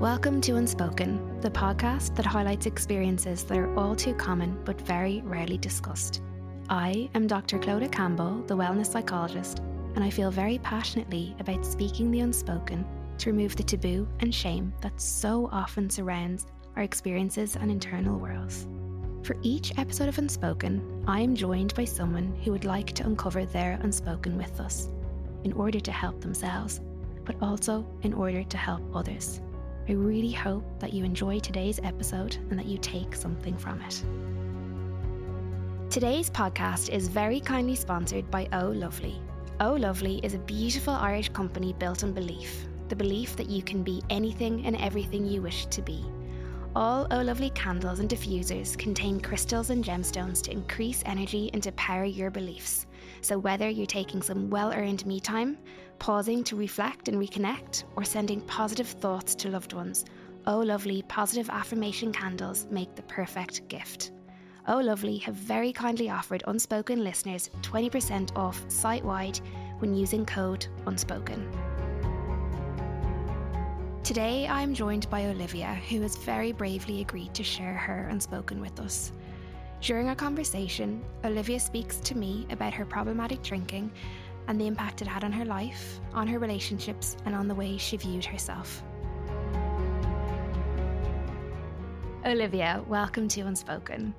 Welcome to Unspoken, the podcast that highlights experiences that are all too common but very rarely discussed. I am Dr. Clodagh Campbell, the wellness psychologist, and I feel very passionately about speaking the unspoken to remove the taboo and shame that so often surrounds our experiences and internal worlds. For each episode of Unspoken, I am joined by someone who would like to uncover their unspoken with us in order to help themselves, but also in order to help others. I really hope that you enjoy today's episode and that you take something from it. Today's podcast is very kindly sponsored by Oh Lovely. Oh Lovely is a beautiful Irish company built on belief the belief that you can be anything and everything you wish to be. All Oh Lovely candles and diffusers contain crystals and gemstones to increase energy and to power your beliefs. So, whether you're taking some well earned me time, pausing to reflect and reconnect, or sending positive thoughts to loved ones, Oh Lovely positive affirmation candles make the perfect gift. Oh Lovely have very kindly offered unspoken listeners 20% off site wide when using code unspoken. Today I'm joined by Olivia, who has very bravely agreed to share her unspoken with us. During our conversation, Olivia speaks to me about her problematic drinking and the impact it had on her life, on her relationships, and on the way she viewed herself. Olivia, welcome to Unspoken.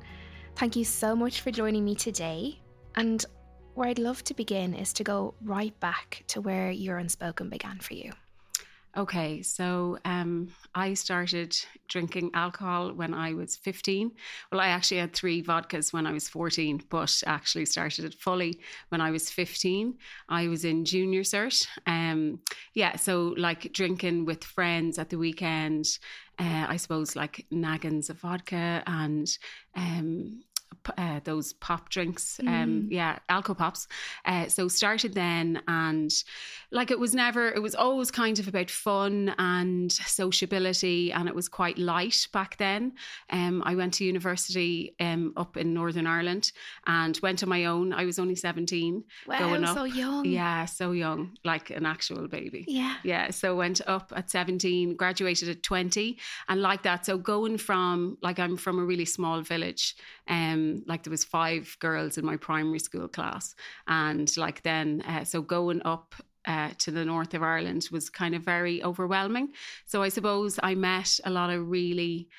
Thank you so much for joining me today. And where I'd love to begin is to go right back to where your Unspoken began for you. Okay, so um, I started drinking alcohol when I was 15. Well, I actually had three vodkas when I was 14, but actually started it fully when I was 15. I was in junior cert. Um, yeah, so like drinking with friends at the weekend, uh, I suppose like naggins of vodka and um, uh, those pop drinks, um, mm. yeah, alco pops. Uh, so started then, and like it was never, it was always kind of about fun and sociability, and it was quite light back then. Um, I went to university um, up in Northern Ireland and went on my own. I was only seventeen. Wow, going up. so young. Yeah, so young, like an actual baby. Yeah, yeah. So went up at seventeen, graduated at twenty, and like that. So going from like I'm from a really small village. Um, like there was five girls in my primary school class, and like then uh, so going up uh, to the north of Ireland was kind of very overwhelming. So I suppose I met a lot of really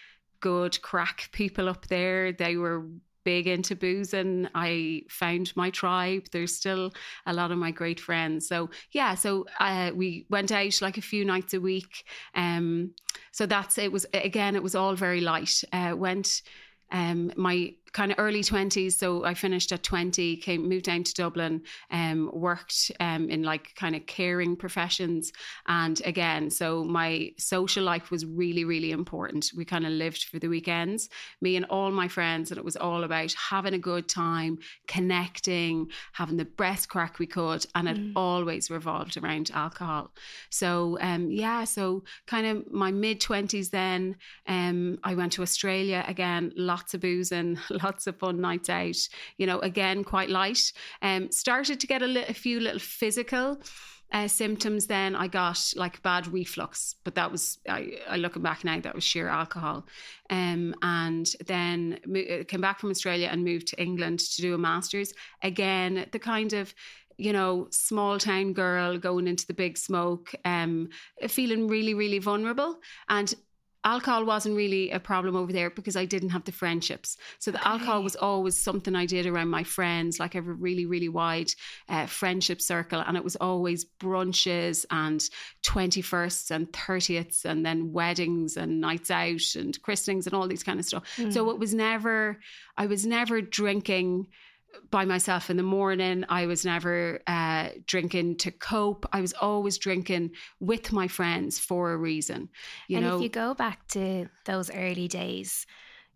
good crack people up there. They were big into booze and I found my tribe. There's still a lot of my great friends. So yeah, so uh, we went out like a few nights a week. Um, so that's it was again it was all very light. Uh, went um, my kind of early 20s so i finished at 20 came moved down to dublin um, worked um, in like kind of caring professions. And again so my social life was really really important. We kind of lived for the weekends me and all my friends and it was all about having a good time connecting having the best crack we could and it mm. always revolved around alcohol. So um, yeah so kind of my mid 20s then um, i went to australia again lots of booze and lots of fun nights out. You know, again, quite light. Um, started to get a, li- a few little physical. Uh, symptoms then I got like bad reflux, but that was I, I looking back now that was sheer alcohol. Um, and then mo- uh, came back from Australia and moved to England to do a master's. Again, the kind of you know, small town girl going into the big smoke, um, feeling really, really vulnerable. And alcohol wasn't really a problem over there because I didn't have the friendships. So the okay. alcohol was always something I did around my friends. Like I have a really, really wide uh, friendship circle, and it was always brunches and twenty firsts and thirtieths, and then weddings and nights out and christenings and all these kind of stuff. Mm. So it was never. I was never drinking by myself in the morning. I was never uh, drinking to cope. I was always drinking with my friends for a reason. You and know, if you go back to those early days,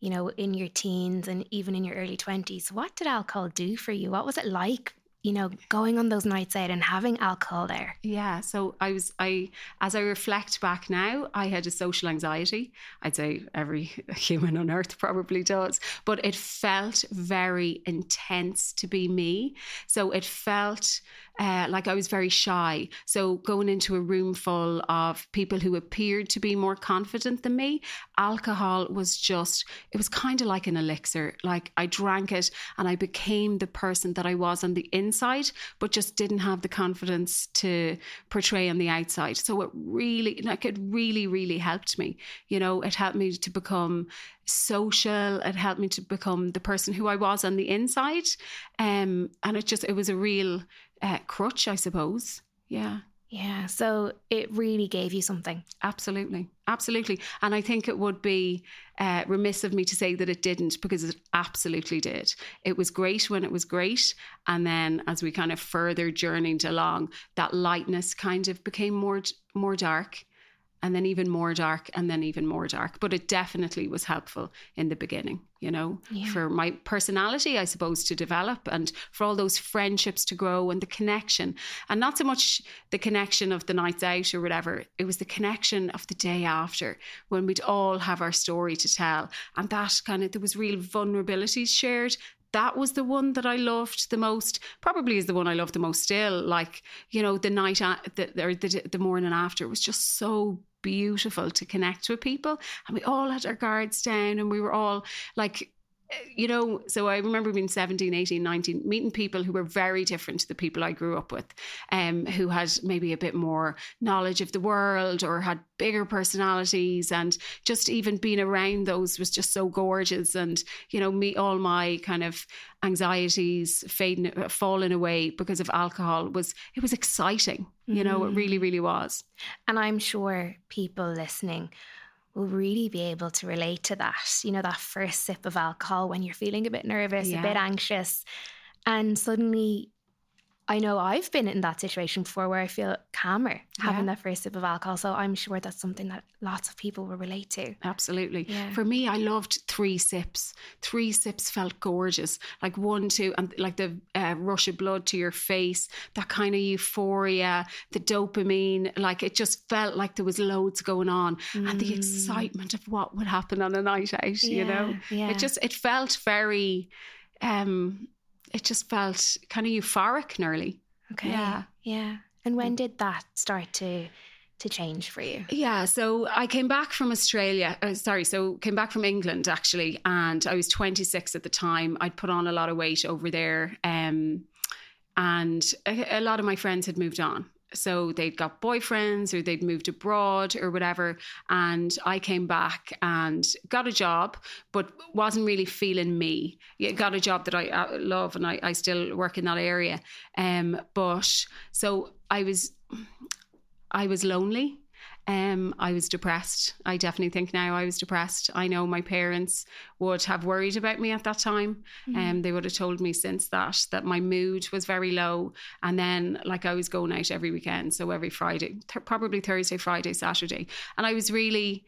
you know, in your teens and even in your early twenties, what did alcohol do for you? What was it like you know, going on those nights out and having alcohol there? Yeah. So I was, I, as I reflect back now, I had a social anxiety. I'd say every human on earth probably does, but it felt very intense to be me. So it felt uh, like I was very shy. So going into a room full of people who appeared to be more confident than me, alcohol was just, it was kind of like an elixir. Like I drank it and I became the person that I was on the inside, but just didn't have the confidence to portray on the outside. So it really, like it really, really helped me. You know, it helped me to become social. It helped me to become the person who I was on the inside. Um, and it just, it was a real uh, crutch, I suppose. Yeah. Yeah. So it really gave you something. Absolutely. Absolutely. And I think it would be uh, remiss of me to say that it didn't because it absolutely did. It was great when it was great. And then as we kind of further journeyed along, that lightness kind of became more, more dark and then even more dark and then even more dark but it definitely was helpful in the beginning you know yeah. for my personality i suppose to develop and for all those friendships to grow and the connection and not so much the connection of the nights out or whatever it was the connection of the day after when we'd all have our story to tell and that kind of there was real vulnerabilities shared that was the one that I loved the most. Probably is the one I love the most still. Like you know, the night the, or the the morning after was just so beautiful to connect with people, and we all had our guards down, and we were all like you know, so I remember being 17, 18, 19, meeting people who were very different to the people I grew up with, um, who had maybe a bit more knowledge of the world or had bigger personalities. And just even being around those was just so gorgeous. And, you know, me, all my kind of anxieties fading, falling away because of alcohol was, it was exciting. You know, mm-hmm. it really, really was. And I'm sure people listening will really be able to relate to that. You know, that first sip of alcohol when you're feeling a bit nervous, yeah. a bit anxious, and suddenly I know I've been in that situation before where I feel calmer having yeah. that first sip of alcohol. So I'm sure that's something that lots of people will relate to. Absolutely. Yeah. For me, I loved three sips. Three sips felt gorgeous. Like one, two, and like the uh, rush of blood to your face, that kind of euphoria, the dopamine. Like it just felt like there was loads going on, mm. and the mm. excitement of what would happen on a night out. Yeah. You know, yeah. it just it felt very. Um, it just felt kind of euphoric nearly. Okay. Yeah. Yeah. And when did that start to to change for you? Yeah, so I came back from Australia. Uh, sorry, so came back from England actually, and I was 26 at the time. I'd put on a lot of weight over there, um, and a, a lot of my friends had moved on so they'd got boyfriends or they'd moved abroad or whatever. And i came back and got a job but wasn't really feeling me. Got a job that i uh, love and i, I still work in that area. Um, but so i was i was lonely um, I was depressed. I definitely think now I was depressed. I know my parents would have worried about me at that time. and mm-hmm. um, they would have told me since that that my mood was very low. And then, like, I was going out every weekend. So every Friday, th- probably Thursday, Friday, Saturday. And I was really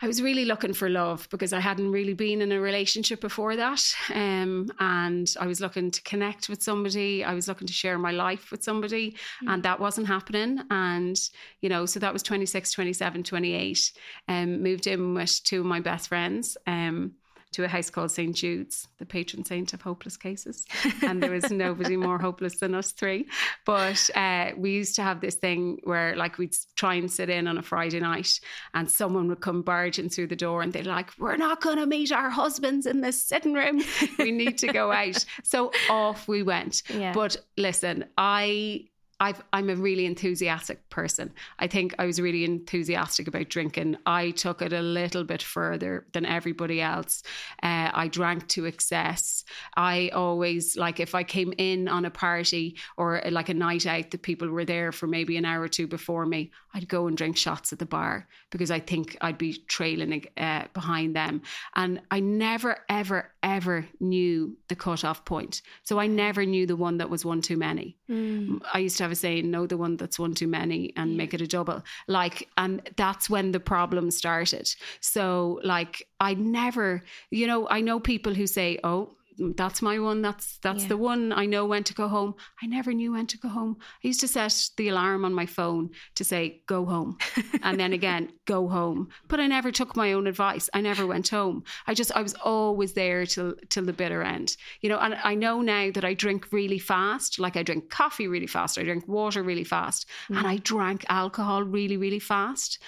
I was really looking for love because I hadn't really been in a relationship before that. Um, and I was looking to connect with somebody. I was looking to share my life with somebody, mm. and that wasn't happening. And, you know, so that was 26, 27, 28. Um, moved in with two of my best friends. Um, to a house called St. Jude's, the patron saint of hopeless cases. And there was nobody more hopeless than us three. But uh, we used to have this thing where, like, we'd try and sit in on a Friday night and someone would come barging through the door and they're like, We're not going to meet our husbands in the sitting room. We need to go out. so off we went. Yeah. But listen, I i am a really enthusiastic person. I think I was really enthusiastic about drinking. I took it a little bit further than everybody else. Uh, I drank to excess. I always, like, if I came in on a party or uh, like a night out, that people were there for maybe an hour or two before me, I'd go and drink shots at the bar because I think I'd be trailing uh, behind them. And I never, ever, ever knew the cutoff point. So I never knew the one that was one too many. Mm. I used to a saying, know the one that's one too many and make it a double. Like, and that's when the problem started. So, like, I never, you know, I know people who say, oh, that's my one. That's that's Yeah. the one. I know when to go home. I never knew when to go home. I used to set the alarm on my phone to say go home, and then again go home. But I never took my own advice. I never went home. I just I was always there till till the bitter end. You know, and I know now that I drink really fast. Like I drink coffee really fast. I drink water really fast, mm. and I drank alcohol really really fast.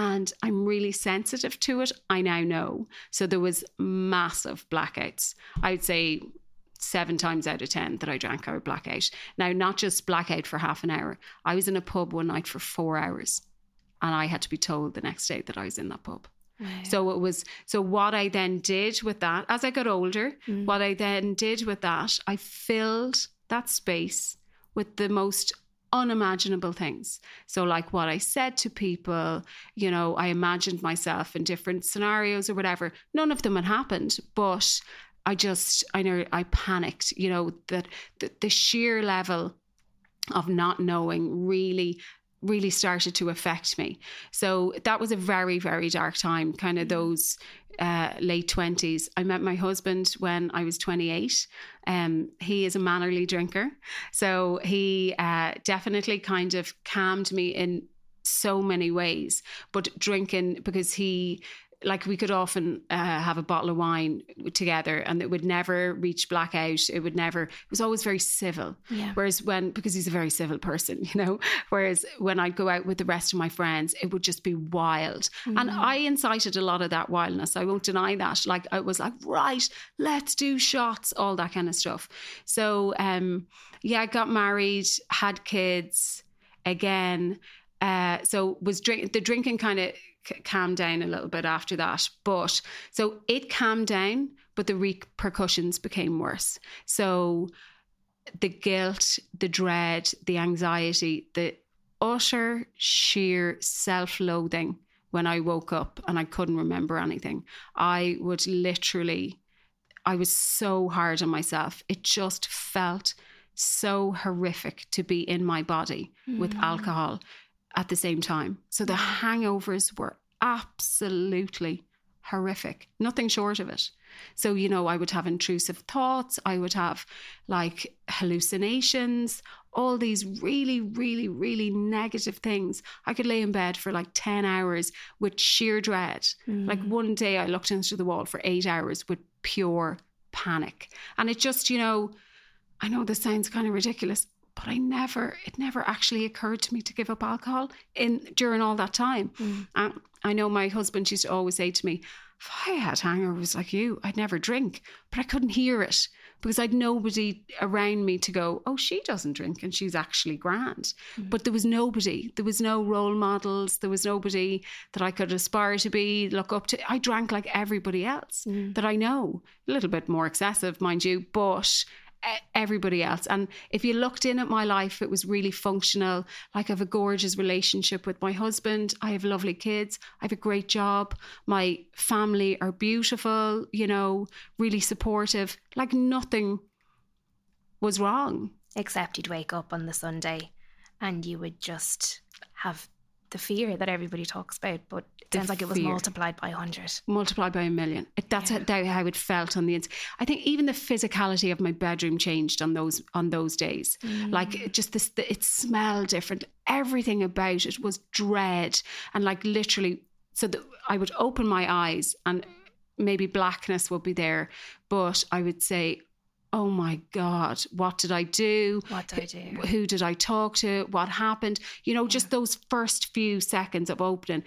And I'm really sensitive to it. I now know. So there was massive blackouts. I would say seven times out of ten that I drank I would blackout. Now, not just blackout for half an hour. I was in a pub one night for four hours, and I had to be told the next day that I was in that pub. Wow. So it was so what I then did with that as I got older, Mm. what I then did with that, I filled that space with the most unimaginable things. So like what I said to people, you know, I imagined myself in different scenarios or whatever. None of them had happened, but I just I know I panicked, you know, that the, the sheer level of not knowing really really started to affect me. So that was a very, very dark time, kind of those uh, late 20s. I met my husband when I was 28. Um, he is a mannerly drinker. So he uh, definitely kind of calmed me in so many ways. But drinking, because he, like we could often uh, have a bottle of wine together and it would never reach blackout. It would never, it was always very civil. Yeah. Whereas when, because he's a very civil person, you know, whereas when I'd go out with the rest of my friends, it would just be wild. And I incited a lot of that wildness. I won't deny that. Like I was like, right, let's do shots, all that kind of stuff. So, um, yeah, I got married, had kids again. Uh, so was drink the drinking kind of c- calmed down a little bit after that. But so it calmed down, but the repercussions became worse. So the guilt, the dread, the anxiety, the utter sheer self loathing when I woke up and I couldn't remember anything. I would literally, I was so hard on myself. It just felt so horrific to be in my body with mm. alcohol at the same time. So the mm. hangovers were absolutely horrific, nothing short of it. So, you know, I would have intrusive thoughts, I would have like hallucinations, all these really, really, really negative things. I could lay in bed for like 10 hours with sheer dread. Like mm. one day I looked into the wall for eight hours with pure panic. And it just, you know, I know this sounds kind of ridiculous, but I never, it never actually occurred to me to give up alcohol in during all that time. Hmm. And I know my husband used to always say to me, if I had hangovers like you, I'd never drink, but I couldn't hear it because I'd nobody around me to go, oh, she doesn't drink and she's actually grand. Hmm. But there was nobody. There was no role models. There was nobody that I could aspire to be, look up to. I drank like everybody else hmm. that I know. A little bit more excessive, mind you, but everybody else. And if you looked in at my life, it was really functional. Like I have a gorgeous relationship with my husband. I have lovely kids. I have a great job. My family are beautiful, you know, really supportive. Like nothing was wrong. Except you'd wake up on the Sunday and you would just have the fear that everybody talks about, but it The sounds like it was fear. multiplied by 100. multiplied by a million. It, that's Yeah. how, how it felt on the inside. I think even the physicality of my bedroom changed on those on those days. Like mm. just this, the, it smelled different. Everything about it was dread and like literally. So that I would open my eyes and maybe blackness would be there, but I would say, "Oh my God, what did I do? What did I do? who did I talk to? What happened? You know, just those first few seconds of opening,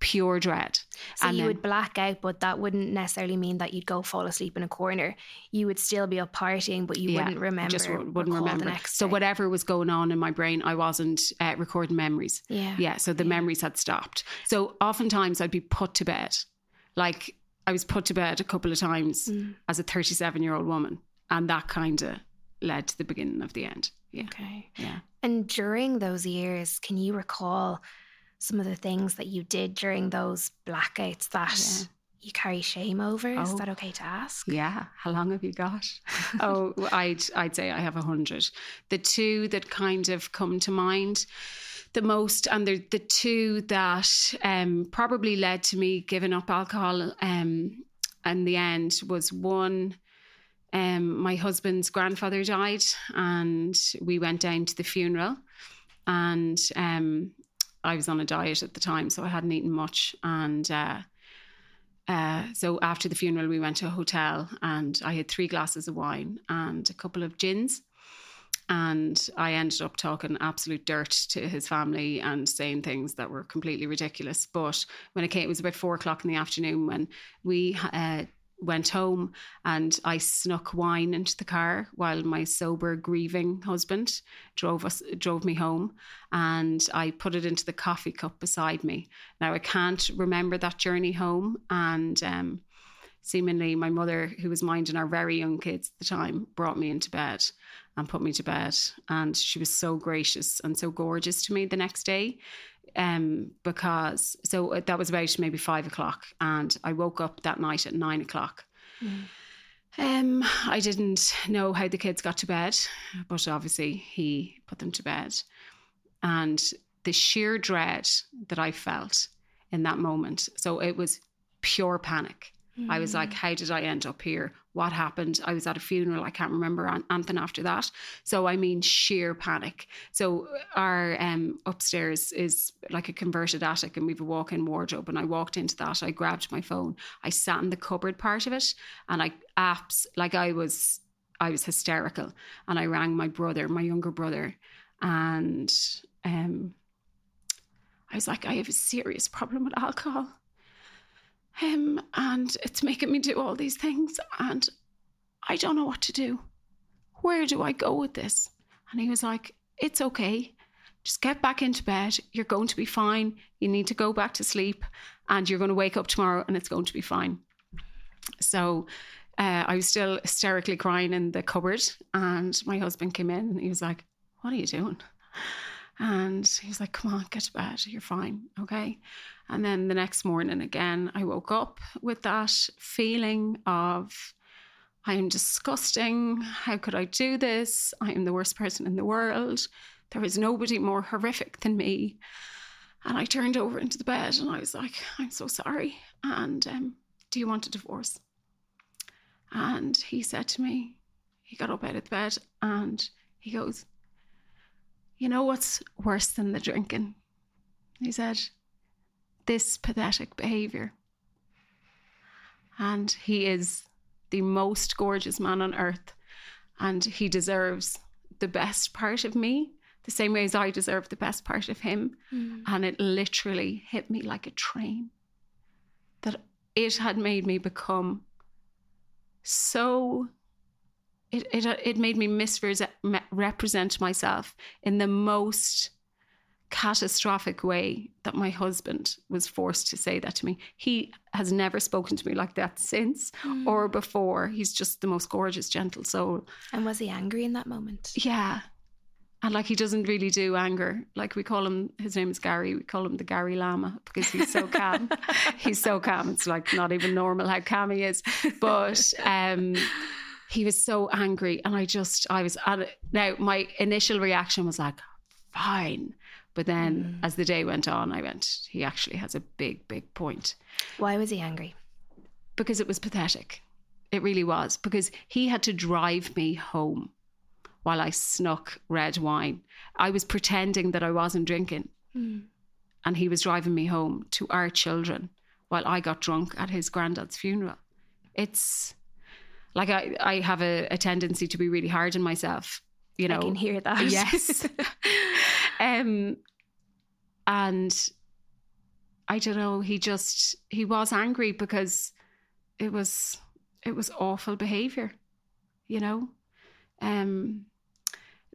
pure dread. So And you then- would black out, but that wouldn't necessarily mean that you'd go fall asleep in a corner. You would still be up partying, but you wouldn't remember. just wouldn't remember. the next so whatever was going on in my brain, I wasn't uh, recording memories. Yeah. Yeah, so the memories had stopped. So oftentimes I'd be put to bed. Like I was put to bed a couple of times Mm. as a 37 year old woman, and that kind of led to the beginning of the end. Yeah, Okay. yeah. And during those years, can you recall some of the things that you did during those blackouts that Yeah. you carry shame over? Is Oh. that okay to ask? Yeah, how long have you got? oh, I'd I'd say I have a hundred. The two that kind of come to mind the most, and they're the two that um, probably led to me giving up alcohol. Um, in the end, was one. Um, my husband's grandfather died, and we went down to the funeral. And um, I was on a diet at the time, so I hadn't eaten much. And uh, uh, so after the funeral, we went to a hotel, and I had three glasses of wine and a couple of gins. And I ended up talking absolute dirt to his family and saying things that were completely ridiculous. But when it came, it was about four o'clock in the afternoon when we uh, went home and I snuck wine into the car while my sober, grieving husband drove us drove me home, and I put it into the coffee cup beside me. Now I can't remember that journey home, and um, seemingly my mother, who was minding our very young kids at the time, brought me into bed and put me to bed. And she was so gracious and so gorgeous to me the next day. Um, because so that was about maybe five o'clock, and I woke up that night at nine o'clock. Mm. Um, I didn't know how the kids got to bed, but obviously he put them to bed. And the sheer dread that I felt in that moment, so it was pure panic. Mm. I was like, mm. how did I end up here? What happened? I was at a funeral. I can't remember anything after that. So, I mean, sheer panic. So, our um, upstairs is like a converted attic, and we have a walk in wardrobe. And I walked into that. I grabbed my phone. I sat in the cupboard part of it, and I apps like I was, I was hysterical. And I rang my brother, my younger brother, and um, I was like, I have a serious problem with alcohol him and it's making me do all these things and I don't know what to do. Where do I go with this? And he was like, It's okay. Just get back into bed. You're going to be fine. You need to go back to sleep and you're going to wake up tomorrow and it's going to be fine. So uh, I was still hysterically crying in the cupboard and my husband came in and he was like, What are you doing? And he was like, Come on, get to bed. You're fine. Okay. And then the next morning, again, I woke up with that feeling of, I am disgusting. How could I do this? I am the worst person in the world. There is nobody more horrific than me. And I turned over into the bed and I was like, I'm so sorry. And um, do you want a divorce? And he said to me, he got up out of the bed and he goes, You know what's worse than the drinking? He said, this pathetic behavior. And he is the most gorgeous man on earth. And he deserves the best part of me, the same way as I deserve the best part of him. Mm. And it literally hit me like a train that it had made me become so. It, it, it made me misrepresent myself in the most catastrophic way that my husband was forced to say that to me. He has never spoken to me like that since mm. or before. He's just the most gorgeous, gentle soul. And was he angry in that moment? Yeah. And like he doesn't really do anger. Like we call him, his name is Gary. We call him the Gary Lama because he's so calm. he's so calm. It's like not even normal how calm he is. But um, he was so angry, and I just, I was at it. Now my initial reaction was like, fine. But then mm. as the day went on, I went, he actually has a big, big point. Why was he angry? Because it was pathetic. It really was. Because he had to drive me home while I snuck red wine. I was pretending that I wasn't drinking. Mm. And he was driving me home to our children while I got drunk at his granddad's funeral. It's like I, I have a, a tendency to be really hard on myself. You know, I can hear that. Yes. Um, and I don't know, he just he was angry because it was it was awful behavior, you know. Um,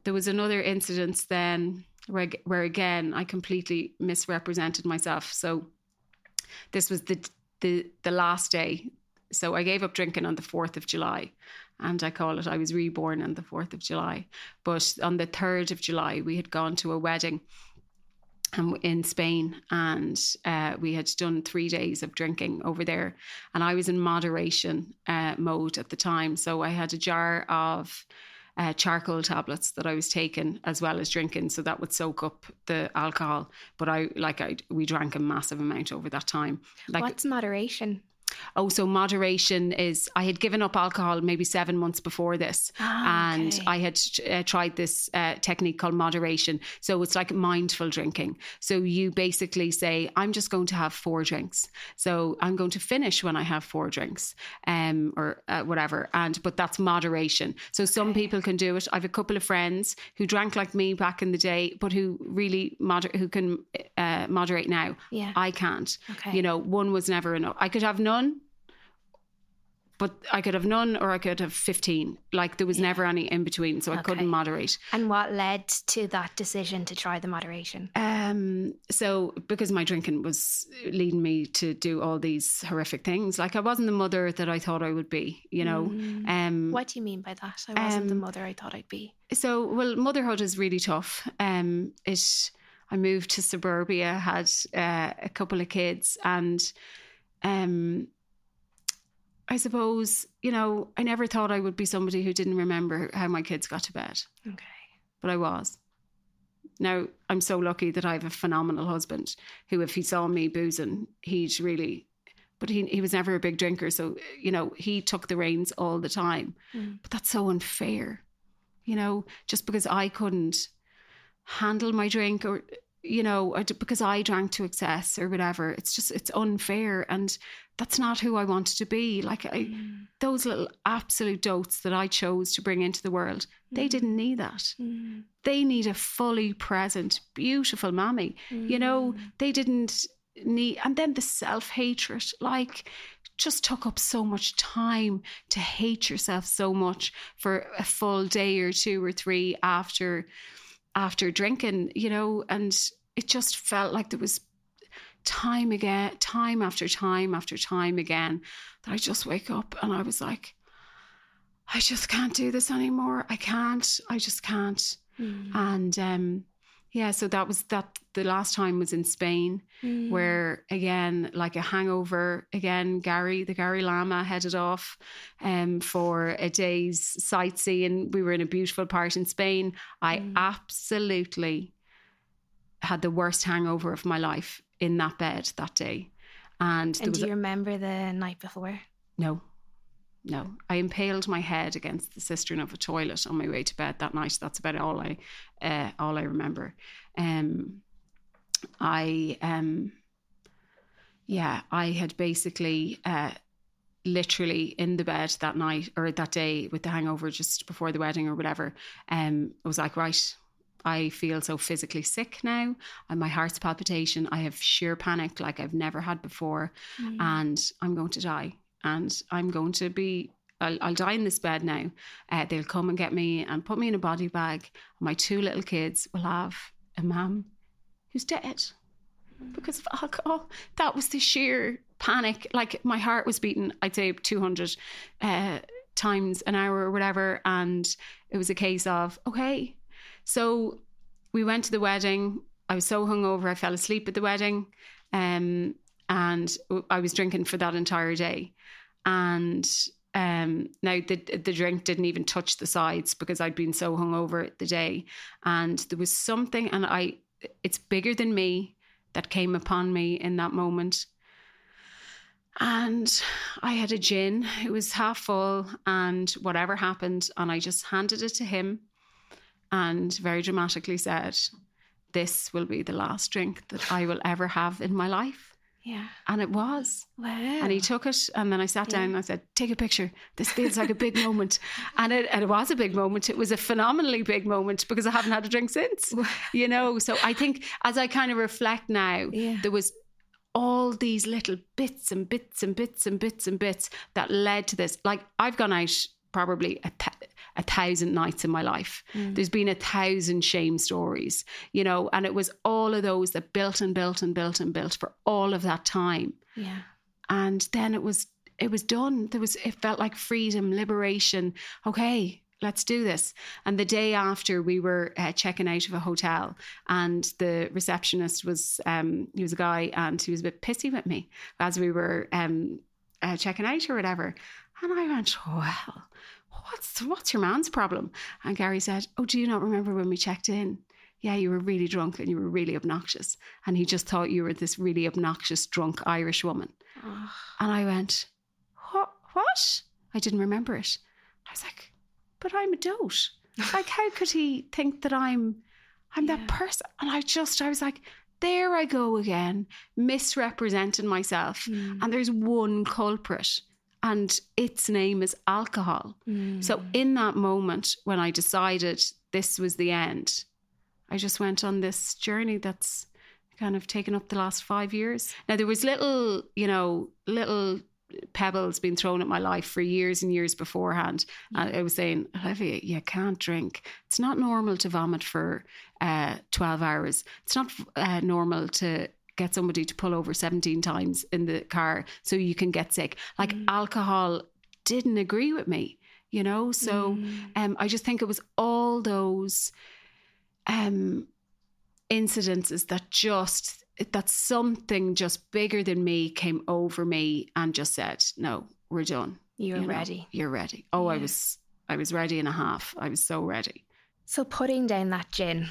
there was another incident then where where again I completely misrepresented myself. So this was the the the last day. So I gave up drinking on the 4th of July and I call it I was reborn on the 4th of July. But on the 3rd of July, we had gone to a wedding um, in Spain, and uh, we had done three days of drinking over there. And I was in moderation uh, mode at the time, so I had a jar of uh, charcoal tablets that I was taking as well as drinking, so that would soak up the alcohol. But I like I we drank a massive amount over that time. Like what's moderation? Oh, so moderation is. I had given up alcohol maybe seven months before this, Ah, and okay. I had uh, tried this uh, technique called moderation. So it's like mindful drinking. So you basically say, "I'm just going to have four drinks." So I'm going to finish when I have four drinks, um, or uh, whatever. And but that's moderation. So some people can do it. I have a couple of friends who drank like me back in the day, but who really moder- who can uh, moderate now. Yeah. I can't. Okay. You know, one was never enough. I could have none, but I could have none or I could have 15. Like there was never any in between. So I couldn't moderate. And what led to that decision to try the moderation? Um, so because my drinking was leading me to do all these horrific things, like I wasn't the mother that I thought I would be, you know. Mm. Um, What do you mean by that? I wasn't the Um, mother I thought I'd be. so well motherhood is really tough um it i moved to suburbia had uh, a couple of kids and um i suppose you know i never thought i would be somebody who didn't remember how my kids got to bed Okay. but i was now i'm so lucky that i have a phenomenal husband who if he saw me boozing he'd really but he, he was never a big drinker so you know he took the reins all the time Mm. but that's so unfair you know just because i couldn't handle my drink or you know because i drank to excess or whatever it's just it's unfair and that's not who i wanted to be like i Mm. those little absolute dotes that i chose to bring into the world they didn't need that Mm. they need a fully present beautiful mammy you know Mm. they didn't need and then the self-hatred like just took up so much time to hate yourself so much for a full day or two or three after after drinking you know and it just felt like there was time again time after time after time again that i just wake up and i was like i just can't do this anymore. I can't. I just can't. Mm. and um yeah so that was that the last time was in spain Mm. where again like a hangover again gary the gary lama headed off um for a day's sightseeing we were in a beautiful part in spain i Mm. absolutely had the worst hangover of my life in that bed that day and And do a- you remember the night before? no. No. I impaled my head against the cistern of a toilet on my way to bed that night. That's about all I uh, all I remember. Um I um yeah, I had basically uh literally in the bed that night or that day with the hangover just before the wedding or whatever. Um I was like, right, I feel so physically sick now. And my heart's palpitation. I have sheer panic like I've never had before Mm. and I'm going to die. And I'm going to be, I'll, I'll die in this bed now. Uh, they'll come and get me and put me in a body bag. My two little kids will have a mum who's dead because of alcohol. That was the sheer panic. Like my heart was beating, I'd say 200 uh, times an hour or whatever. And it was a case of, okay. So we went to the wedding. I was so hungover, I fell asleep at the wedding. Um, and I was drinking for that entire day. And um, now the the drink didn't even touch the sides because I'd been so hungover the day, and there was something, and I it's bigger than me that came upon me in that moment. And I had a gin, it was half full, and whatever happened, and I just handed it to him and very dramatically said, This will be the last drink that I will ever have in my life. Yeah. And it was. Wow. And he took it, and then I sat down Yeah. and I said, "Take a picture. This feels like a big moment." And it, and it was a big moment. It was a phenomenally big moment because I haven't had a drink since. You know, so I think as I kind of reflect now, Yeah. there was all these little bits and bits and bits and bits and bits that led to this. Like I've gone out probably a, a thousand nights in my life. Mm. There's been a thousand shame stories, you know, and it was all of those that built and built and built and built for all of that time Yeah. and then it was it was done there was it felt like freedom liberation okay let's do this and the day after we were uh, checking out of a hotel and the receptionist was um he was a guy and he was a bit pissy with me as we were um uh, checking out or whatever and i went well what's what's your man's problem and gary said oh do you not remember when we checked in yeah, you were really drunk and you were really obnoxious. And he just thought you were this really obnoxious, drunk Irish woman. Oh. And I went, what? What? I didn't remember it. I was like, but I'm a dote. Like, how could he think that I'm, I'm Yeah. that person? And I just, I was like, there I go again, misrepresenting myself. Mm. And there's one culprit, and its name is alcohol. Mm. So, in that moment, when I decided this was the end, I just went on this journey that's kind of taken up the last five years. Now, there was little, you know, little pebbles being thrown at my life for years and years beforehand. And I was saying, Olivia, you can't drink. It's not normal to vomit for uh, 12 hours. It's not uh, normal to get somebody to pull over 17 times in the car so you can get sick. Like Mm. alcohol didn't agree with me, you know? So Mm. um, I just think it was all those um, incidences that just, that something just bigger than me came over me and just said, no, we're done. you're you know, ready. You're ready. Oh, I was, I was ready and a half. I was so ready. So putting down that gin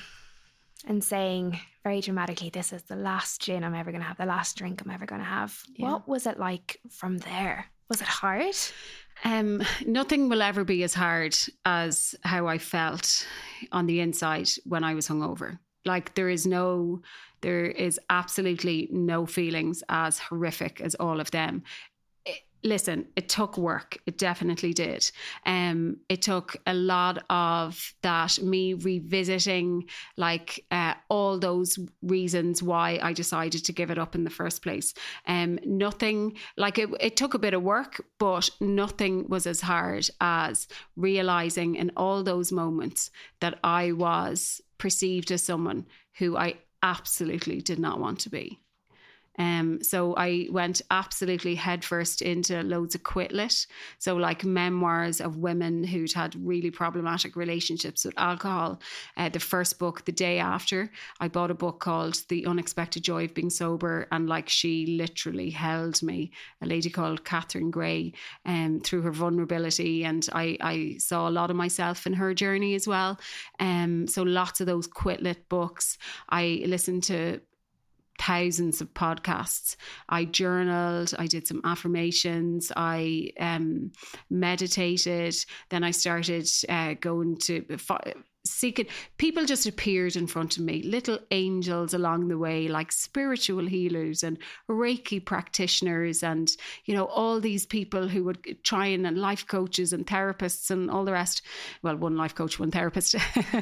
and saying very dramatically, "This is the last gin I'm ever going to have, the last drink I'm ever going to have." Yeah. What was it like from there? Was it hard? Um, nothing will ever be as hard as how I felt on the inside when I was hungover. Like there is no, there is absolutely no feelings as horrific as all of them. Listen, it took work. It definitely did. Um, it took a lot of that me revisiting like uh, all those reasons why I decided to give it up in the first place. Um, nothing like it, it took a bit of work, but nothing was as hard as realizing in all those moments that I was perceived as someone who I absolutely did not want to be. Um, so I went absolutely headfirst into loads of quit lit. So like memoirs of women who'd had really problematic relationships with alcohol. Uh, the first book, the day after, I bought a book called The Unexpected Joy of Being Sober, and like she literally held me. A lady called Catherine Gray, um, through her vulnerability, and I I saw a lot of myself in her journey as well. Um, so lots of those quit lit books. I listened to thousands of podcasts. I journaled, I did some affirmations, I um, meditated. Then I started uh, going to seeking. People just appeared in front of me, little angels along the way, like spiritual healers and Reiki practitioners, and you know all these people who would try and, and life coaches and therapists and all the rest. Well, one life coach, one therapist.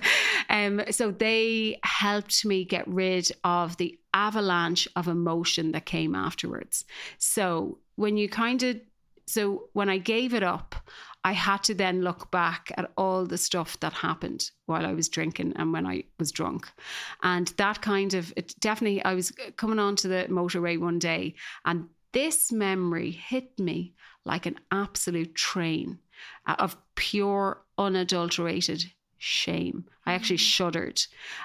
um, so they helped me get rid of the avalanche of emotion that came afterwards. So when you kind of, so when I gave it up, I had to then look back at all the stuff that happened while I was drinking and when I was drunk. And that kind of, it definitely, I was coming onto the motorway one day and this memory hit me like an absolute train of pure, unadulterated shame. I actually shuddered.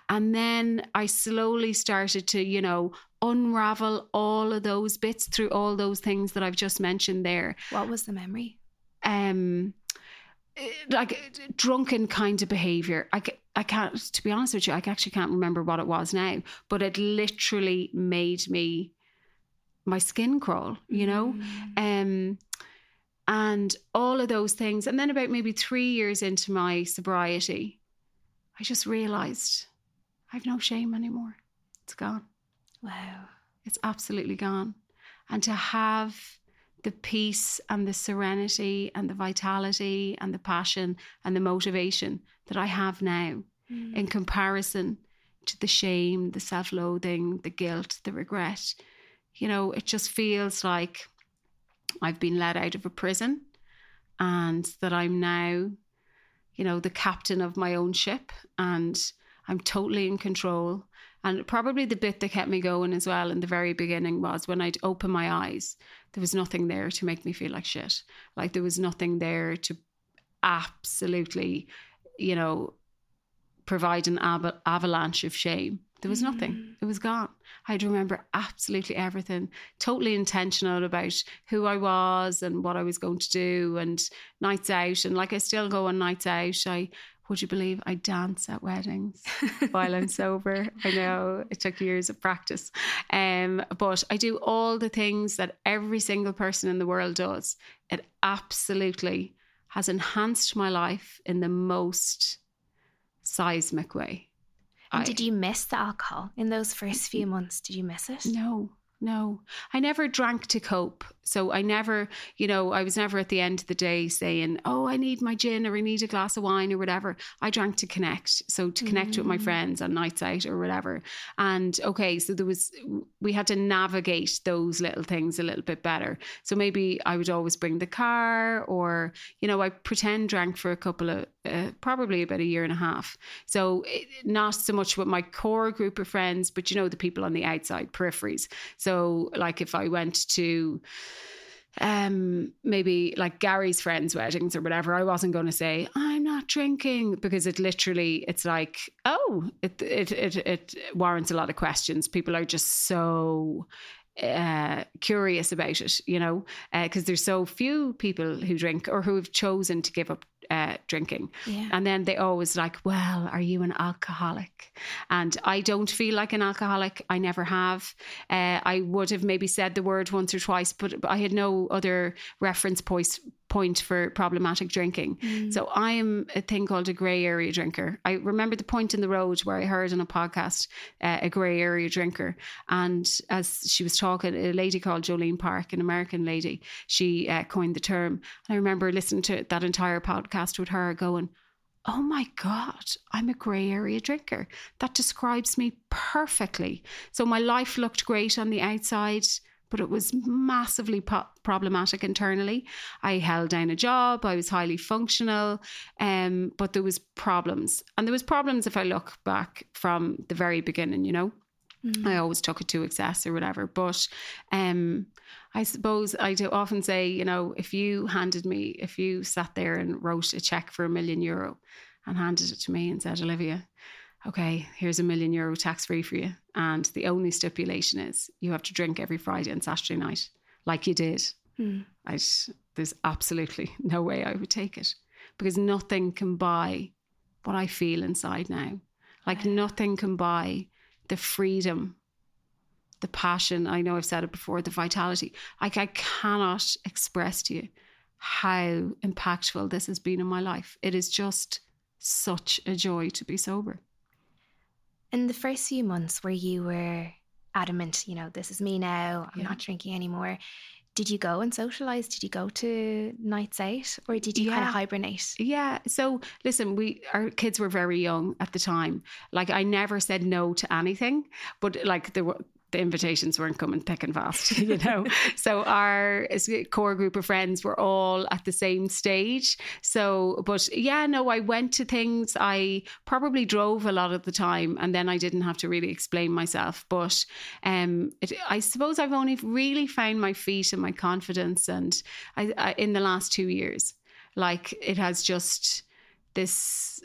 And then I slowly started to, you know, unravel all of those bits through all those things that I've just mentioned there. What was the memory? Um, eh, like drunken kind of behavior. I, I can't, to be honest with you, I actually can't remember what it was now, but it literally made me, my skin crawl, you know? Mm. um, and all of those things. And then about maybe three years into my sobriety, I just realized I've no shame anymore. It's gone. Wow. It's absolutely gone. And to have the peace and the serenity and the vitality and the passion and the motivation that I have now Mm. in comparison to the shame, the self loathing, the guilt, the regret. You know, it just feels like I've been let out of a prison and that I'm now, you know, the captain of my own ship and I'm totally in control. And probably the bit that kept me going as well in the very beginning was when I'd open my eyes, there was nothing there to make me feel like shit. Like there was nothing there to absolutely, you know, provide an av- avalanche of shame. There was nothing. Mm. It was gone. I'd remember absolutely everything, totally intentional about who I was and what I was going to do and nights out. And like I still go on nights out. I would you believe I dance at weddings while I'm sober? I know it took years of practice. Um, but I do all the things that every single person in the world does. It absolutely has enhanced my life in the most seismic way. I, did you miss the alcohol in those first few months? Did you miss it? No, no, I never drank to cope. So I never, you know, I was never at the end of the day saying, oh, I need my gin or I need a glass of wine or whatever. I drank to connect. So to connect mm. with my mm. friends on nights out or whatever. And okay, so there was, we had to navigate those little things a little bit better. So maybe I would always bring the car or, you know, I pretend drank for a couple of, uh, probably about a year and a half. So it, not so much with my core group of friends, but, you know, the people on the outside peripheries. So like if I went to, um, maybe like Gary's friends' weddings or whatever, I wasn't going to say I'm not drinking because it literally it's like oh it it it, it warrants a lot of questions. People are just so uh, curious about it, you know, because uh, there's so few people who drink or who have chosen to give up uh, drinking. Yeah. And then they always like, well, are you an alcoholic? And I don't feel like an alcoholic. I never have. Uh, I would have maybe said the word once or twice, but I had no other reference points point for problematic drinking. Mm. So I am a thing called a grey area drinker. I remember the point in the road where I heard on a podcast uh, a grey area drinker, and as she was talking, a lady called Jolene Park, an American lady, she uh, coined the term. And I remember listening to that entire podcast with her, going. Oh my God, I'm a grey area drinker. That describes me perfectly. So my life looked great on the outside but it was massively po- problematic internally. I held down a job, I was highly functional, um, but there was problems. And there was problems if I look back from the very beginning, you know. Mm. I always took it to excess or whatever. But um, I suppose I do often say, you know, if you handed me, if you sat there and wrote a check for a million euro and handed it to me and said, Olivia, okay, here's a million euro tax free for you. And the only stipulation is you have to drink every Friday and Saturday night, like you did. Mm. i there's absolutely no way I would take it because nothing can buy what I feel inside now. Like nothing can buy the freedom, the passion. I know I've said it before, the vitality. Like I cannot express to you how impactful this has been in my life. It is just such a joy to be sober in the first few months where you were adamant, you know, this is me now, I'm yeah. not drinking anymore, did you go and socialize? Did you go to nights out or did you yeah. kind of hibernate? Yeah. So listen, we our kids were very young at the time. Like I never said no to anything, but like there were the invitations weren't coming thick and fast, you know. so our core group of friends were all at the same stage. So, but yeah, no, I went to things. I probably drove a lot of the time, and then I didn't have to really explain myself. But um, it, I suppose I've only really found my feet and my confidence, and I, I in the last two years, like it has just this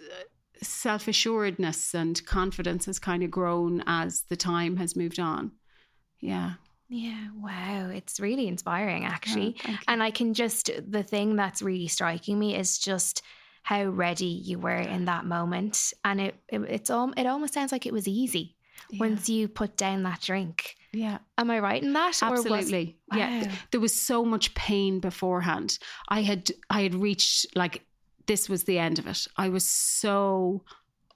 self assuredness and confidence has kind of grown as the time has moved on. Yeah. Yeah, wow. It's really inspiring, actually. Oh, and I can just, the thing that's really striking me is just how ready you were in that moment. And it, it it's all, it almost sounds like it was easy yeah. once you put down that drink. Yeah. Am I right in that? Absolutely. Was, wow. Yeah. There was so much pain beforehand. I had I had reached like this was the end of it. I was so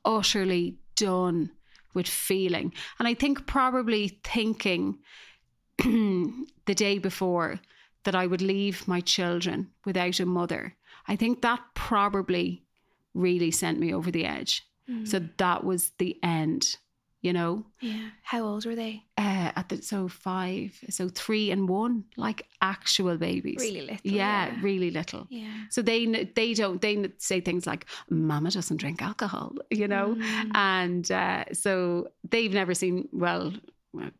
utterly done with feeling. And I think probably thinking the day before that I would leave my children without a mother, I think that probably really sent me over the edge. Mm. So that was the end you know. Yeah. How old were they? Uh, at the so five, so three and one, like actual babies. Really little. Yeah, yeah. really little. Yeah. So they they don't they say things like "Mama doesn't drink alcohol," you know, mm. and uh, so they've never seen well.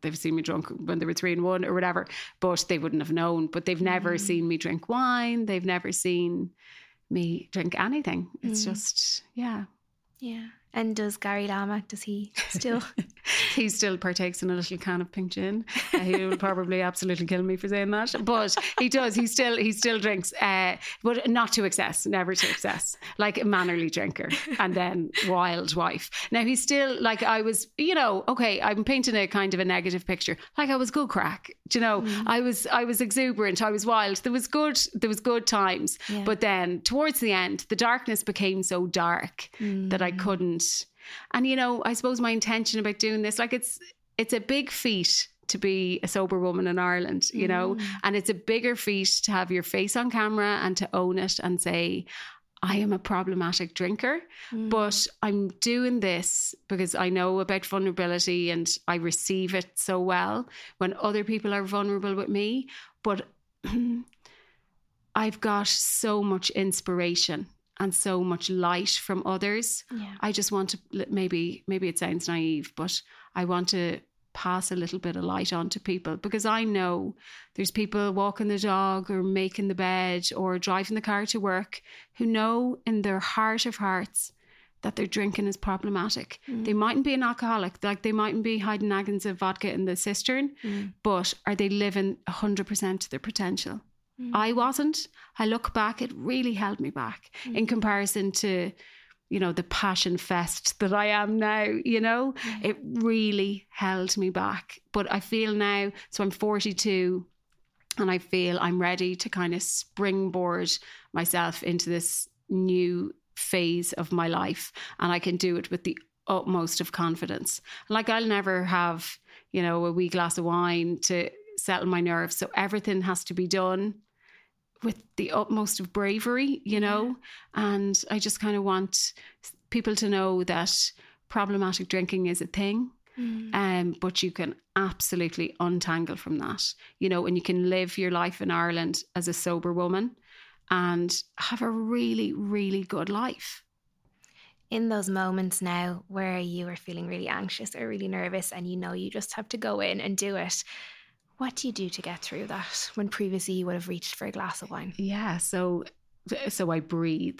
They've seen me drunk when they were three and one or whatever, but they wouldn't have known. But they've never mm. seen me drink wine. They've never seen me drink anything. It's mm. just, yeah. Yeah. And does Gary Lama, does he still? he still partakes in a little can of pink gin. Uh, he will probably absolutely kill me for saying that, but he does. He still he still drinks, uh, but not to excess, never to excess, like a mannerly drinker, and then wild wife. Now he's still like I was, you know. Okay, I'm painting a kind of a negative picture. Like I was good crack, Do you know. Mm. I was I was exuberant. I was wild. There was good. There was good times, yeah. but then towards the end, the darkness became so dark mm. that I couldn't and you know, I suppose my intention about doing this, like it's it's a big feat to be a sober woman in Ireland, you know, mm. and it's a bigger feat to have your face on camera and to own it and say, I am a problematic drinker, mm. but I'm doing this because I know about vulnerability and I receive it so well when other people are vulnerable with me. But I've got so much inspiration and so much light from others. Yeah. I just want to maybe maybe it sounds naive, but I want to pass a little bit of light on to people because I know there's people walking the dog or making the bed or driving the car to work who know in their heart of hearts that their drinking is problematic. Mm. They mightn't be an alcoholic, like they mightn't be hiding naggins of vodka in the cistern, mm. but are they living 100% to their potential? Mm. I wasn't. I look back, it really held me back mm. in comparison to, you know, the passion fest that I am now, you know, mm. it really held me back. But I feel now, so I'm 42 and I feel I'm ready to kind of springboard myself into this new phase of my life and I can do it with the utmost of confidence. Like I'll never have, you know, a wee glass of wine to settle my nerves. So everything has to be done with the utmost of bravery, you know. Yeah. And I just kind of want people to know that problematic drinking is a thing. Mm. Um, but you can absolutely untangle from that, you know, and you can live your life in Ireland as a sober woman and have a really, really good life. In those moments now where you are feeling really anxious or really nervous and you know you just have to go in and do it, what do you do to get through that when previously you would have reached for a glass of wine? Yeah, so so I breathe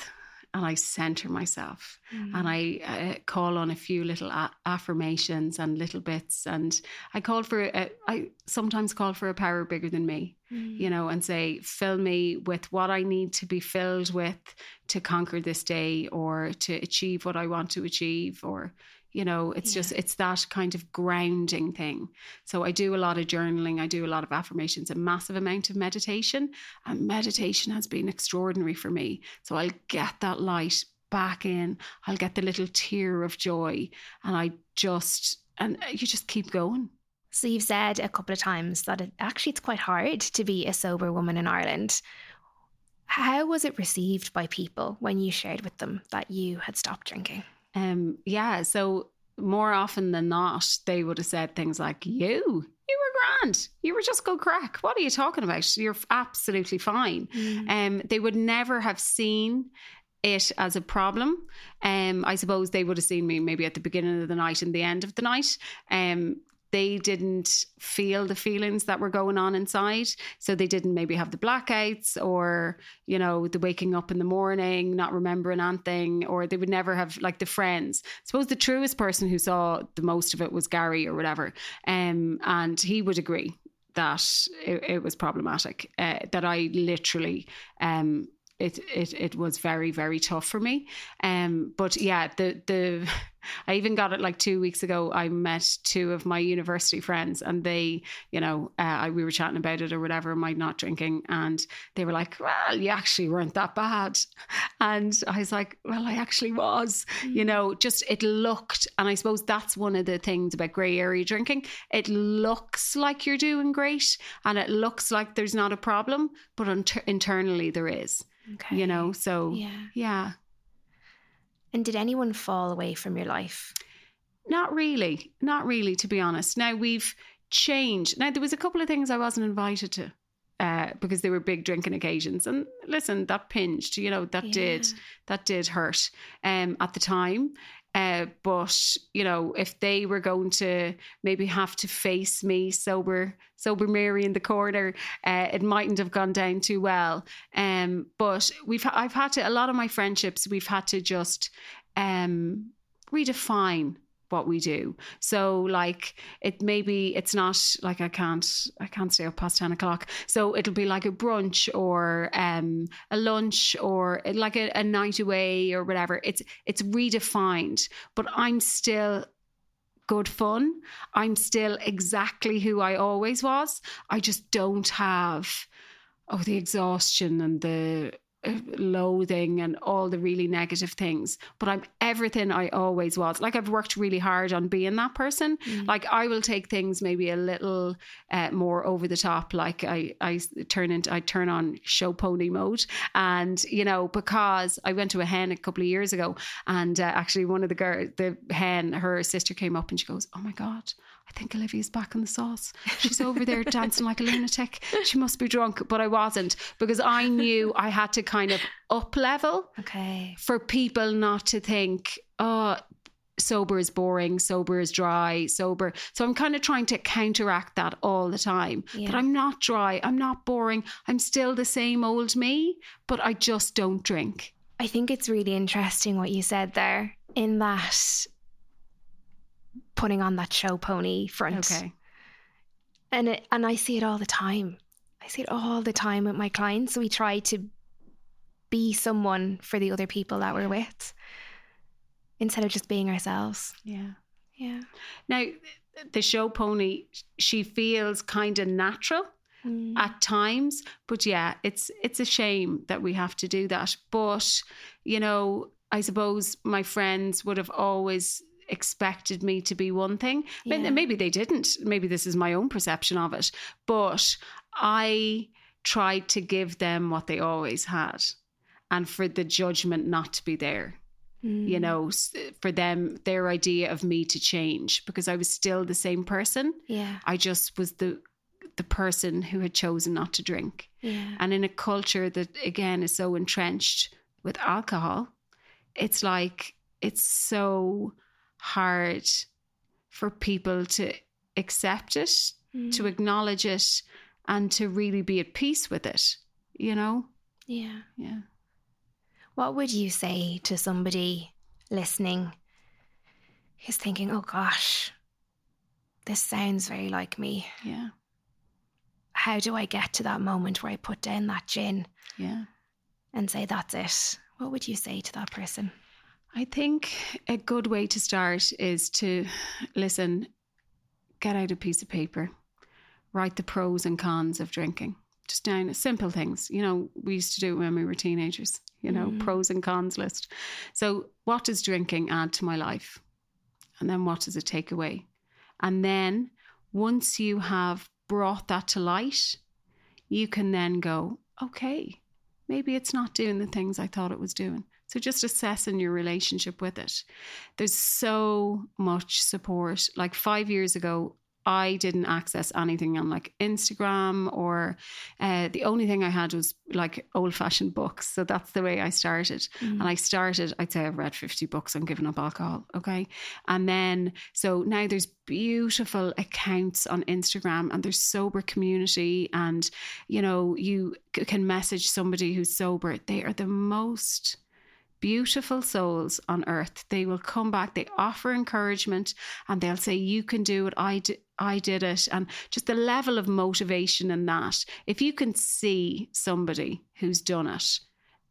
and I center myself mm. and I uh, call on a few little a- affirmations and little bits and I call for a, I sometimes call for a power bigger than me mm. you know and say fill me with what I need to be filled with to conquer this day or to achieve what I want to achieve or you know it's yeah. just it's that kind of grounding thing. So i do a lot of journaling i do a lot of affirmations a massive amount of meditation and meditation has been extraordinary for me. So i'll get that light back in i'll get the little tear of joy and i just and uh, you just keep going. So you've said a couple of times that it actually it's quite hard to be a sober woman in ireland. How was it received by people when you shared with them that you had stopped drinking um, yeah, so more often than not, they would have said things like, You, you were grand. You were just good crack. What are you talking about? You're absolutely fine. Mm. Um, they would never have seen it as a problem. Um, I suppose they would have seen me maybe at the beginning of the night and the end of the night. Um, they didn't feel the feelings that were going on inside. So they didn't maybe have the blackouts or, you know, the waking up in the morning, not remembering anything, or they would never have like the friends. I suppose the truest person who saw the most of it was Gary or whatever. Um, and he would agree that it, it was problematic, uh, that I literally um, it it it was very very tough for me. Um, but yeah, the the I even got it like two weeks ago. I met two of my university friends, and they, you know, uh, I, we were chatting about it or whatever, my not drinking, and they were like, "Well, you actually weren't that bad," and I was like, "Well, I actually was." Mm. You know, just it looked, and I suppose that's one of the things about grey area drinking. It looks like you're doing great, and it looks like there's not a problem, but inter- internally there is. Okay. You know, so yeah. yeah. And did anyone fall away from your life? Not really. Not really, to be honest. Now we've changed. Now there was a couple of things I wasn't invited to. Uh, because they were big drinking occasions, and listen, that pinched. You know, that yeah. did that did hurt um, at the time. Uh, but you know, if they were going to maybe have to face me sober, sober Mary in the corner, uh, it mightn't have gone down too well. Um, but we've I've had to a lot of my friendships we've had to just um redefine what we do. So like it maybe it's not like I can't I can't stay up past 10 o'clock. So it'll be like a brunch or um a lunch or like a, a night away or whatever. It's it's redefined, but I'm still good fun. I'm still exactly who I always was. I just don't have oh the exhaustion and the loathing and all the really negative things but i'm everything i always was. Like i've worked really hard on being that person. Mm. like i will take things maybe a little uh, more over the top. Like i i turn into i turn on show pony mode. And you know because i went to a hen a couple of years ago and uh, actually one of the girl the hen her sister came up and she goes oh my god I think Olivia's back in the sauce. She's over there dancing like a lunatic. She must be drunk, but I wasn't because I knew I had to kind of up level. Okay. For people not to think, oh, sober is boring, sober is dry, sober. So I'm kind of trying to counteract that all the time. Yeah. That I'm not dry, I'm not boring, I'm still the same old me, but I just don't drink. I think it's really interesting what you said there in that putting on that show pony front. Okay. And it, and I see it all the time. I see it all the time with my clients. We try to be someone for the other people that we're with instead of just being ourselves. Yeah. Yeah. Now, the show pony, she feels kind of natural mm. at times, but yeah, it's it's a shame that we have to do that. But, you know, I suppose my friends would have always expected me to be one thing. Yeah. Maybe they didn't. Maybe this is my own perception of it. But I tried to give them what they always had and for the judgment not to be there. Mm. You know, for them, their idea of me to change because I was still the same person. Yeah. I just was the the person who had chosen not to drink. Yeah. And in a culture that again is so entrenched with alcohol, it's like it's so hard for people to accept it, mm. to acknowledge it, and to really be at peace with it, you know? Yeah. Yeah. What would you say to somebody listening who's thinking, oh gosh, this sounds very like me? Yeah. How do I get to that moment where I put down that gin? Yeah. And say, that's it? What would you say to that person? I think a good way to start is to listen, get out a piece of paper, write the pros and cons of drinking. Just down simple things. You know, we used to do it when we were teenagers, you know, mm. pros and cons list. So, what does drinking add to my life? And then what does it take away? And then once you have brought that to light, you can then go, okay, maybe it's not doing the things I thought it was doing. So just assessing your relationship with it. There's so much support. Like five years ago, I didn't access anything on like Instagram or uh, the only thing I had was like old fashioned books. So that's the way I started. Mm. And I started, I'd say I've read 50 books on giving up alcohol. Okay. And then, so now there's beautiful accounts on Instagram and there's sober community. And, you know, you can message somebody who's sober. They are the most beautiful souls on earth. They will come back, they offer encouragement, and they'll say, You can do it. I, d- I did it. And just the level of motivation in that. If you can see somebody who's done it,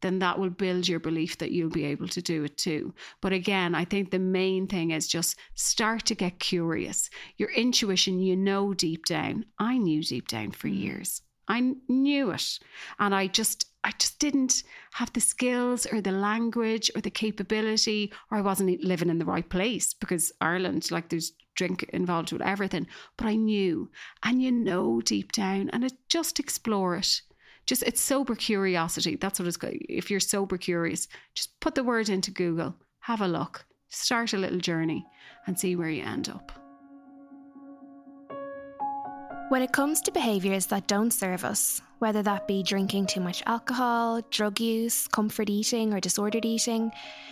then that will build your belief that you'll be able to do it too. But again, I think the main thing is just start to get curious. Your intuition, you know deep down. I knew deep down for mm. years. I knew it. And I just I just didn't have the skills or the language or the capability, or I wasn't living in the right place because Ireland, like there's drink involved with everything. But I knew, and you know deep down, and it just explore it. Just it's sober curiosity. That's what it's got. If you're sober curious, just put the word into Google, have a look, start a little journey, and see where you end up. When it comes to behaviours that don't serve us, whether that be drinking too much alcohol, drug use, comfort eating, or disordered eating,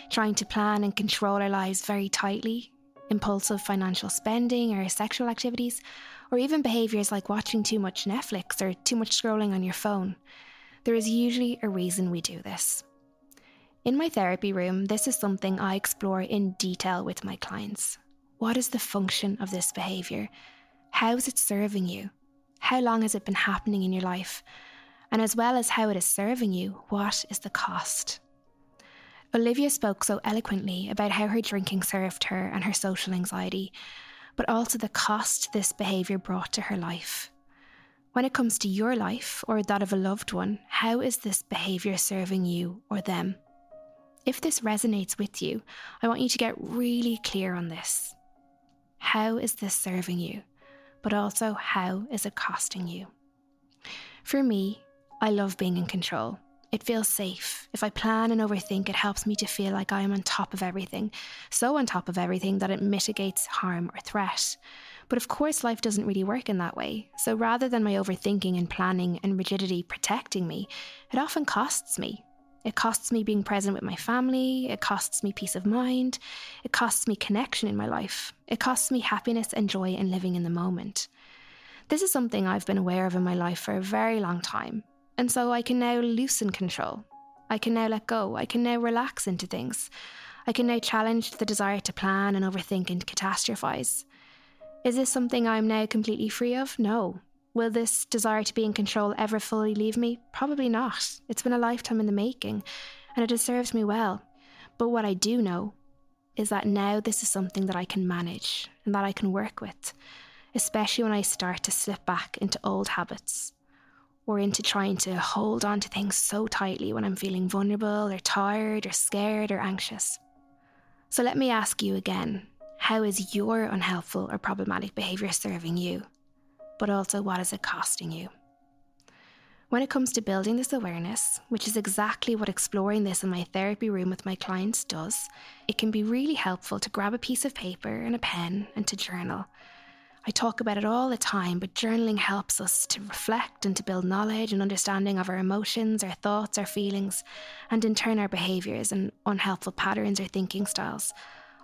trying to plan and control our lives very tightly, impulsive financial spending or sexual activities, or even behaviours like watching too much Netflix or too much scrolling on your phone, there is usually a reason we do this. In my therapy room, this is something I explore in detail with my clients. What is the function of this behaviour? How is it serving you? How long has it been happening in your life? And as well as how it is serving you, what is the cost? Olivia spoke so eloquently about how her drinking served her and her social anxiety, but also the cost this behaviour brought to her life. When it comes to your life or that of a loved one, how is this behaviour serving you or them? If this resonates with you, I want you to get really clear on this. How is this serving you? But also, how is it costing you? For me, I love being in control. It feels safe. If I plan and overthink, it helps me to feel like I am on top of everything, so on top of everything that it mitigates harm or threat. But of course, life doesn't really work in that way. So rather than my overthinking and planning and rigidity protecting me, it often costs me. It costs me being present with my family, it costs me peace of mind, it costs me connection in my life, it costs me happiness and joy in living in the moment. This is something I've been aware of in my life for a very long time, and so I can now loosen control. I can now let go. I can now relax into things. I can now challenge the desire to plan and overthink and catastrophize. Is this something I'm now completely free of? No. Will this desire to be in control ever fully leave me? Probably not. It's been a lifetime in the making, and it has served me well. But what I do know is that now this is something that I can manage and that I can work with, especially when I start to slip back into old habits or into trying to hold on to things so tightly when I'm feeling vulnerable or tired or scared or anxious. So let me ask you again how is your unhelpful or problematic behaviour serving you? But also, what is it costing you? When it comes to building this awareness, which is exactly what exploring this in my therapy room with my clients does, it can be really helpful to grab a piece of paper and a pen and to journal I talk about it all the time, but journaling helps us to reflect and to build knowledge and understanding of our emotions, our thoughts, our feelings, and in turn our behaviours and unhelpful patterns or thinking styles,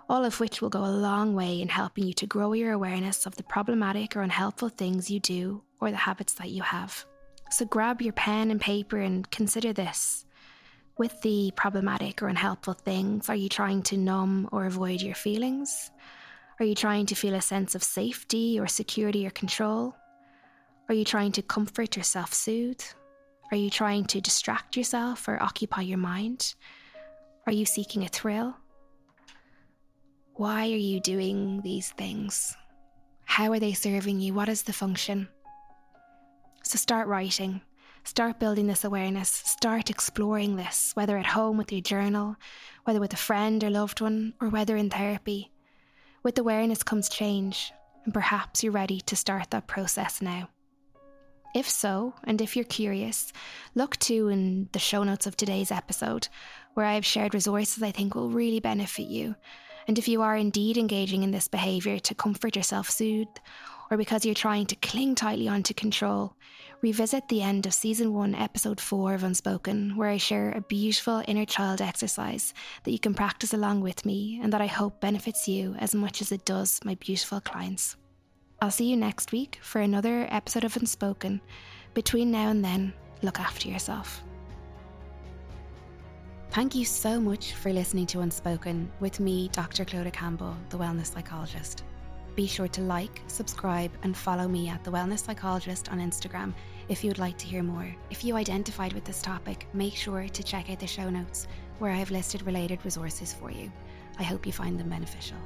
all of which will go a long way in helping you to grow your awareness of the problematic or unhelpful things you do or the habits that you have. So grab your pen and paper and consider this. With the problematic or unhelpful things, are you trying to numb or avoid your feelings? Are you trying to feel a sense of safety or security or control? Are you trying to comfort or self soothe? Are you trying to distract yourself or occupy your mind? Are you seeking a thrill? Why are you doing these things? How are they serving you? What is the function? So start writing, start building this awareness, start exploring this, whether at home with your journal, whether with a friend or loved one, or whether in therapy. With awareness comes change, and perhaps you're ready to start that process now. If so, and if you're curious, look to in the show notes of today's episode, where I have shared resources I think will really benefit you. And if you are indeed engaging in this behaviour to comfort yourself, soothe, or because you're trying to cling tightly onto control, revisit the end of season one, episode four of Unspoken, where I share a beautiful inner child exercise that you can practice along with me and that I hope benefits you as much as it does my beautiful clients. I'll see you next week for another episode of Unspoken. Between now and then, look after yourself. Thank you so much for listening to Unspoken with me, Dr. Clodagh Campbell, the wellness psychologist. Be sure to like, subscribe, and follow me at The Wellness Psychologist on Instagram if you would like to hear more. If you identified with this topic, make sure to check out the show notes where I have listed related resources for you. I hope you find them beneficial.